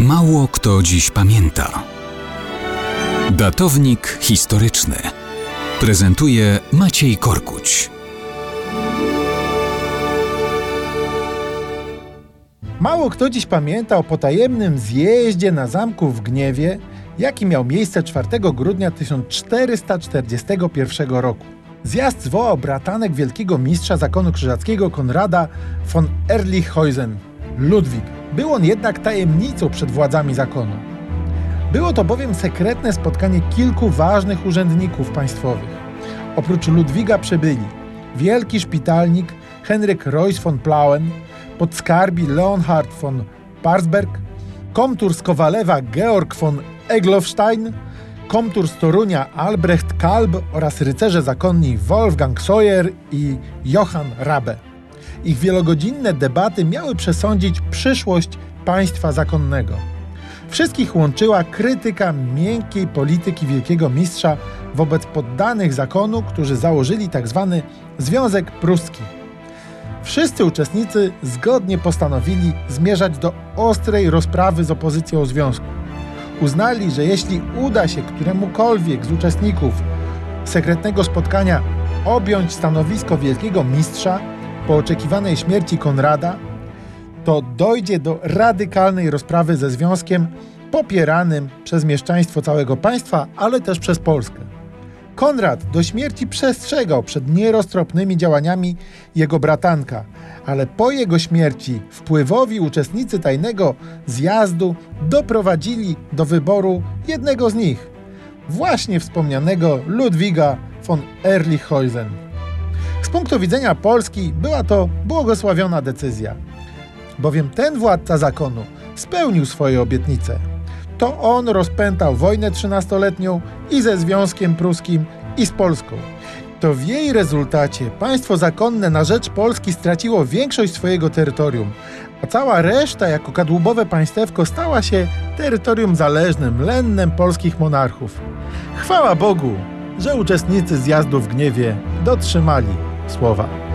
Mało kto dziś pamięta. Datownik historyczny prezentuje Maciej Korkuć. Mało kto dziś pamięta o potajemnym zjeździe na zamku w Gniewie, jaki miał miejsce 4 grudnia 1441 roku. Zjazd zwołał bratanek wielkiego mistrza zakonu krzyżackiego Konrada von Erlichhäusen, Ludwik. Był on jednak tajemnicą przed władzami zakonu. Było to bowiem sekretne spotkanie kilku ważnych urzędników państwowych. Oprócz Ludwiga przybyli wielki szpitalnik Henryk Reuss von Plauen, podskarbi Leonhard von Parsberg, komtur z Kowalewa Georg von Eglowstein, komtur z Torunia Albrecht Kalb oraz rycerze zakonni Wolfgang Sawyer i Johann Rabe. Ich wielogodzinne debaty miały przesądzić przyszłość państwa zakonnego. Wszystkich łączyła krytyka miękkiej polityki wielkiego mistrza wobec poddanych zakonu, którzy założyli tzw. Tak Związek Pruski. Wszyscy uczestnicy zgodnie postanowili zmierzać do ostrej rozprawy z opozycją związku. Uznali, że jeśli uda się któremukolwiek z uczestników sekretnego spotkania objąć stanowisko wielkiego mistrza po oczekiwanej śmierci Konrada, to dojdzie do radykalnej rozprawy ze związkiem popieranym przez mieszczaństwo całego państwa, ale też przez Polskę. Konrad do śmierci przestrzegał przed nieroztropnymi działaniami jego bratanka, ale po jego śmierci wpływowi uczestnicy tajnego zjazdu doprowadzili do wyboru jednego z nich, właśnie wspomnianego Ludwiga von Erlichhäusen. Z punktu widzenia Polski była to błogosławiona decyzja, bowiem ten władca zakonu spełnił swoje obietnice to on rozpętał wojnę trzynastoletnią i ze Związkiem Pruskim, i z Polską. To w jej rezultacie państwo zakonne na rzecz Polski straciło większość swojego terytorium, a cała reszta jako kadłubowe państewko stała się terytorium zależnym, lennem polskich monarchów. Chwała Bogu, że uczestnicy zjazdu w gniewie dotrzymali słowa.